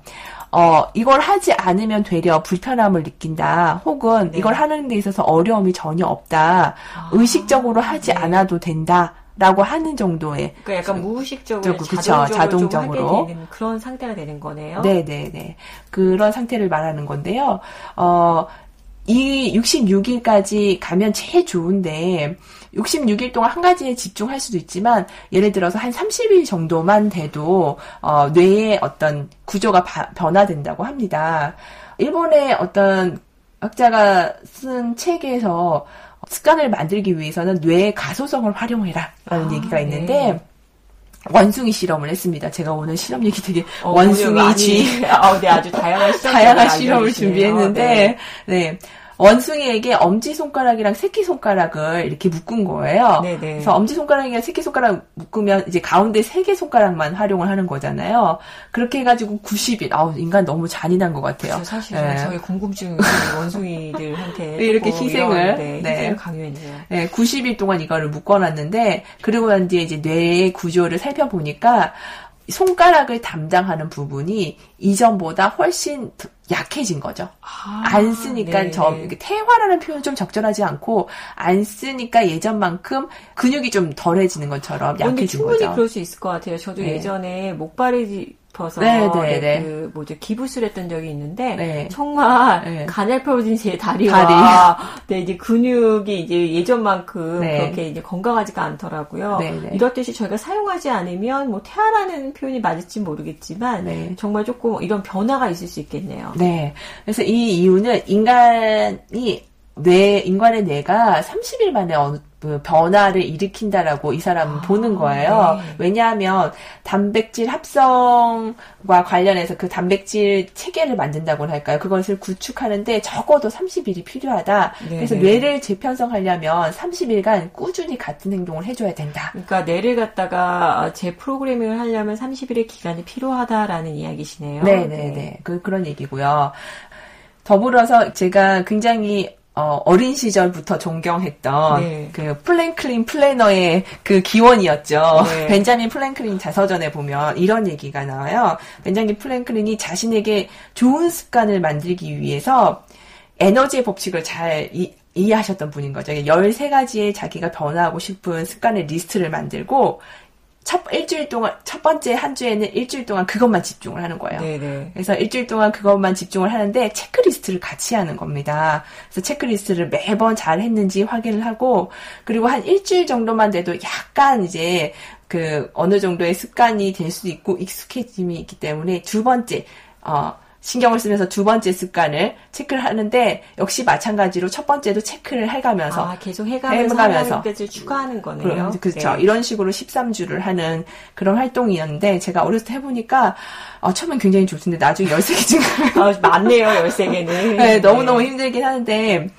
어, 이걸 하지 않으면 되려 불편함을 느낀다. 혹은 네. 이걸 하는 데 있어서 어려움이 전혀 없다. 아, 의식적으로 하지 네. 않아도 된다. 라고 하는 정도의 그러니까 약간 무의식적으로 그쵸, 자동적으로, 좀 자동적으로. 그런 상태가 되는 거네요. 네 네 네. 그런 상태를 말하는 건데요. 어, 이 66일까지 가면 제일 좋은데, 66일 동안 한 가지에 집중할 수도 있지만, 예를 들어서 한 30일 정도만 돼도, 어, 뇌의 어떤 구조가 바- 변화된다고 합니다. 일본의 어떤 학자가 쓴 책에서 습관을 만들기 위해서는 뇌의 가소성을 활용해라. 라는 아, 얘기가 네. 있는데, 원숭이 실험을 했습니다. 제가 오늘 실험 얘기 되게 어, 원숭이 쥐 아, 네, 아주 다양한 실험 다양한 실험을 준비했는데, 네. 네. 원숭이에게 엄지손가락이랑 새끼손가락을 이렇게 묶은 거예요. 네네. 그래서 엄지손가락이랑 새끼손가락 묶으면 이제 가운데 세 개 손가락만 활용을 하는 거잖아요. 그렇게 해가지고 90일, 아우, 인간 너무 잔인한 것 같아요. 저 사실 네. 저희 궁금증 원숭이들한테 이렇게 조금 희생을, 네, 네. 희생을 강요했네요. 네, 90일 동안 이거를 묶어놨는데, 그리고 난 뒤에 이제 뇌의 구조를 살펴보니까, 손가락을 담당하는 부분이 이전보다 훨씬 더 약해진 거죠. 아, 안 쓰니까 네. 저 태화라는 표현 좀 적절하지 않고 안 쓰니까 예전만큼 근육이 좀 덜해지는 것처럼 약해진 충분히 거죠. 그럴 수 있을 것 같아요. 저도 네. 예전에 목발이 짚어서 네, 네, 네, 네. 그 뭐죠 기부스를 했던 적이 있는데 네. 정말 네. 가늘펴진 제 다리와 네, 이제 근육이 이제 예전만큼 네. 그렇게 이제 건강하지가 않더라고요. 네, 네. 이렇듯이 저희가 사용하지 않으면 뭐 태아라는 표현이 맞을지 모르겠지만 네. 정말 조금 이런 변화가 있을 수 있겠네요. 네. 그래서 이 이유는 인간이 뇌, 인간의 뇌가 30일 만에 어느 그 변화를 일으킨다라고 이 사람은 아, 보는 거예요. 네. 왜냐하면 단백질 합성과 관련해서 그 단백질 체계를 만든다고 할까요? 그것을 구축하는데 적어도 30일이 필요하다. 네, 그래서 네. 뇌를 재편성하려면 30일간 꾸준히 같은 행동을 해줘야 된다. 그러니까 뇌를 갖다가 재 프로그래밍을 하려면 30일의 기간이 필요하다라는 이야기시네요. 네네네. 그, 그런 얘기고요. 더불어서 제가 굉장히 어, 어린 시절부터 존경했던 네. 그 프랭클린 플래너의 그 기원이었죠. 네. 벤자민 프랭클린 자서전에 보면 이런 얘기가 나와요. 벤자민 프랭클린이 자신에게 좋은 습관을 만들기 위해서 에너지의 법칙을 잘 이, 이해하셨던 분인 거죠. 13가지의 자기가 변화하고 싶은 습관의 리스트를 만들고 첫 일주일 동안 첫 번째 한 주에는 일주일 동안 그것만 집중을 하는 거예요. 네네. 그래서 일주일 동안 그것만 집중을 하는데 체크리스트를 같이 하는 겁니다. 그래서 체크리스트를 매번 잘 했는지 확인을 하고 그리고 한 일주일 정도만 돼도 약간 이제 그 어느 정도의 습관이 될 수도 있고 익숙해짐이 있기 때문에 두 번째 어 신경을 쓰면서 두 번째 습관을 체크를 하는데 역시 마찬가지로 첫 번째도 체크를 해가면서 아, 계속 해가면서 해가면서. 추가하는 거네요. 그럼, 그렇죠. 네. 이런 식으로 13주를 하는 그런 활동이었는데 제가 어렸을 때 해보니까 어, 처음엔 굉장히 좋던데 나중에 13개 증가요. 아, 많네요, 13개는. 네, 너무너무 힘들긴 하는데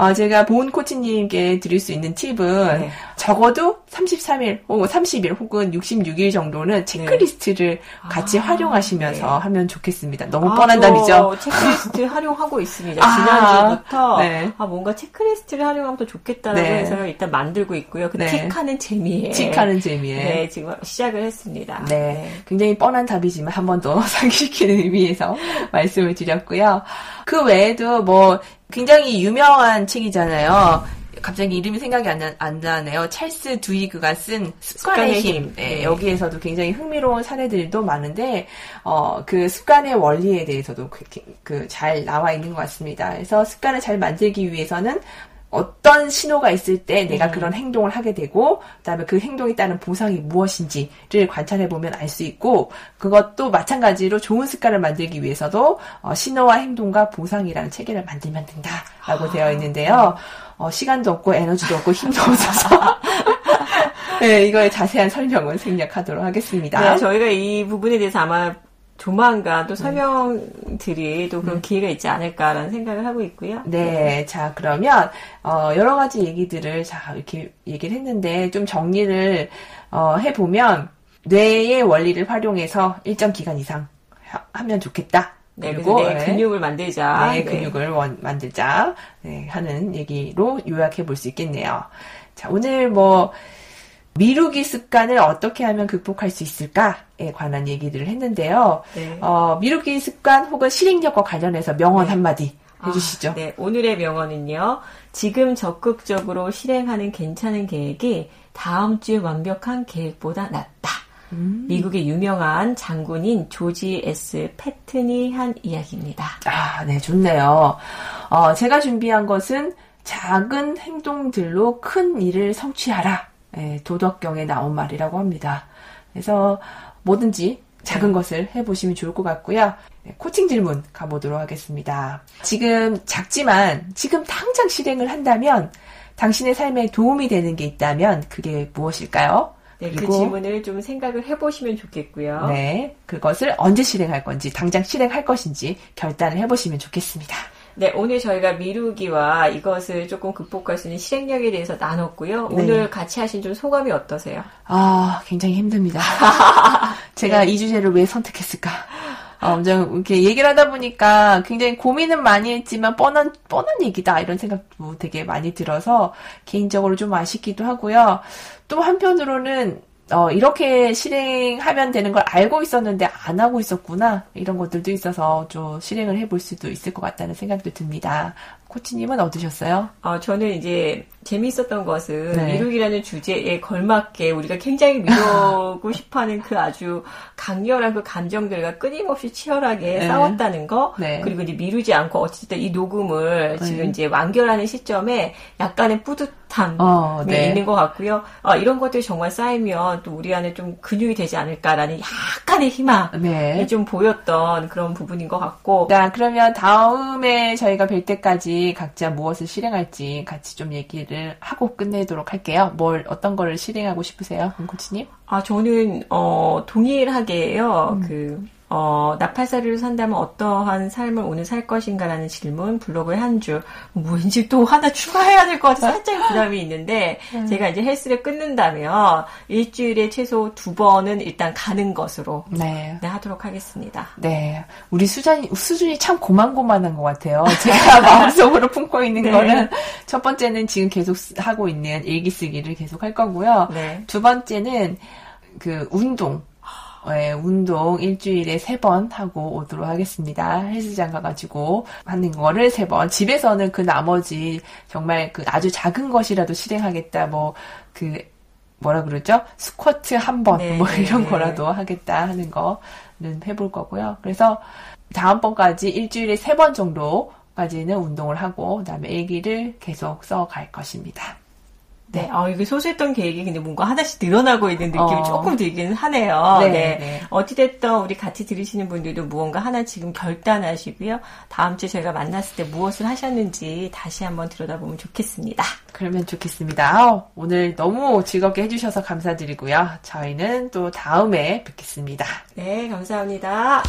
어, 제가 보은 코치님께 드릴 수 있는 팁은 네. 적어도 33일 혹은 30일 혹은 66일 정도는 체크리스트를 같이 아, 활용하시면서 네. 하면 좋겠습니다. 너무 아, 뻔한 저 답이죠. 체크리스트 활용하고 있습니다. 아, 지난주부터 네. 아, 뭔가 체크리스트를 활용하면 더 좋겠다라고 네. 해서 일단 만들고 있고요. 그 네. 틱하는 재미에 틱하는 재미에. 네, 지금 시작을 했습니다. 네, 굉장히 뻔한 답이지만 한 번 더 상기시키는 의미에서 말씀을 드렸고요. 그 외에도 뭐 굉장히 유명한 책이잖아요. 갑자기 이름이 생각이 안, 나, 안 나네요. 찰스 두이그가 쓴 습관의 습관의 힘. 힘. 네, 네. 여기에서도 굉장히 흥미로운 사례들도 많은데, 어, 그 습관의 원리에 대해서도 그잘 나와 있는 것 같습니다. 그래서 습관을 잘 만들기 위해서는 어떤 신호가 있을 때 내가 음. 그런 행동을 하게 되고, 그다음에 그 행동에 따른 보상이 무엇인지를 관찰해 보면 알 수 있고, 그것도 마찬가지로 좋은 습관을 만들기 위해서도 어, 신호와 행동과 보상이라는 체계를 만들면 된다라고 아. 되어 있는데요. 어, 시간도 없고 에너지도 없고 힘도 없어서. 네, 이거의 자세한 설명은 생략하도록 하겠습니다. 네, 저희가 이 부분에 대해서 아마 조만간 또 설명드릴 또 그런 기회가 있지 않을까라는 생각을 하고 있고요. 네, 자, 그러면, 어, 여러 가지 얘기들을, 자, 이렇게 얘기를 했는데, 좀 정리를, 어, 해 보면, 뇌의 원리를 활용해서 일정 기간 이상 하, 면 좋겠다. 네, 그리고, 네, 근육을 만들자. 네, 네. 근육을 원- 만들자. 네, 하는 얘기로 요약해 볼 수 있겠네요. 자, 오늘 뭐, 미루기 습관을 어떻게 하면 극복할 수 있을까에 관한 얘기들을 했는데요. 네. 어, 미루기 습관 혹은 실행력과 관련해서 명언 한마디 해주시죠. 아, 네, 오늘의 명언은요. 지금 적극적으로 실행하는 괜찮은 계획이 다음 주에 완벽한 계획보다 낫다. 음. 미국의 유명한 장군인 조지 S. 패튼이 한 이야기입니다. 아, 네, 좋네요. 어, 제가 준비한 것은 작은 행동들로 큰 일을 성취하라. 예, 도덕경에 나온 말이라고 합니다. 그래서 뭐든지 작은 것을 해보시면 좋을 것 같고요. 네, 코칭 질문 가보도록 하겠습니다. 지금 작지만 지금 당장 실행을 한다면 당신의 삶에 도움이 되는 게 있다면 그게 무엇일까요? 네, 그 질문을 좀 생각을 해보시면 좋겠고요. 네, 그것을 언제 실행할 건지, 당장 실행할 것인지 결단을 해보시면 좋겠습니다. 네, 오늘 저희가 미루기와 이것을 조금 극복할 수 있는 실행력에 대해서 나눴고요. 네. 오늘 같이 하신 좀 소감이 어떠세요? 아, 굉장히 힘듭니다. 제가 이 주제를 왜 선택했을까? 어, 엄청 이렇게 얘기를 하다 보니까 굉장히 고민은 많이 했지만 뻔한, 뻔한 얘기다. 이런 생각도 되게 많이 들어서 개인적으로 좀 아쉽기도 하고요. 또 한편으로는 어, 이렇게 실행하면 되는 걸 알고 있었는데 안 하고 있었구나. 이런 것들도 있어서 좀 실행을 해볼 수도 있을 것 같다는 생각도 듭니다. 코치님은 어떠셨어요? 어, 저는 이제 재미있었던 것은 네. 미루기라는 주제에 걸맞게 우리가 굉장히 미루고 싶어하는 그 아주 강렬한 그 감정들과 끊임없이 치열하게 네. 싸웠다는 거 네. 그리고 이제 미루지 않고 어쨌든 이 녹음을 네. 지금 이제 완결하는 시점에 약간의 뿌듯함이 어, 네. 있는 것 같고요. 어, 이런 것들이 정말 쌓이면 또 우리 안에 좀 근육이 되지 않을까라는 약간의 희망이 네. 좀 보였던 그런 부분인 것 같고 자, 그러면 다음에 저희가 뵐 때까지 각자 무엇을 실행할지 같이 좀 얘기를 하고 끝내도록 할게요. 뭘, 어떤 거를 실행하고 싶으세요? 금 코치님? 아, 저는, 어, 동일하게요, 음. 그, 어, 나팔사리로 산다면 어떠한 삶을 오늘 살 것인가라는 질문, 블로그에 한 줄, 뭐 왠지 또 하나 추가해야 될 것 같아서 살짝 부담이 있는데, 음. 제가 이제 헬스를 끊는다면, 일주일에 최소 두 번은 일단 가는 것으로, 네. 네, 하도록 하겠습니다. 네. 우리 수준이, 수준이 참 고만고만한 것 같아요. 제가 마음속으로 품고 있는 네. 거는 첫 번째는 지금 계속 쓰- 하고 있는 일기 쓰기를 계속 할 거고요. 네. 두 번째는 그 운동. 네, 운동 일주일에 세 번 하고 오도록 하겠습니다. 헬스장 가가지고 하는 거를 세 번. 집에서는 그 나머지 정말 그 아주 작은 것이라도 실행하겠다. 뭐 그 뭐라 그러죠? 스쿼트 한 번, 네, 뭐 네, 이런 네. 거라도 하겠다 하는 거는 해볼 거고요. 그래서 다음번까지 일주일에 세 번 정도까지는 운동을 하고 그 다음에 일기를 계속 써갈 것입니다. 네, 어, 이게 소소했던 계획이 근데 뭔가 하나씩 늘어나고 있는 느낌이 어. 조금 들긴 하네요. 네, 네. 네. 어찌됐든 우리 같이 들으시는 분들도 무언가 하나 지금 결단하시고요. 다음 주에 저희가 만났을 때 무엇을 하셨는지 다시 한번 들여다보면 좋겠습니다. 그러면 좋겠습니다. 오늘 너무 즐겁게 해주셔서 감사드리고요. 저희는 또 다음에 뵙겠습니다. 네, 감사합니다.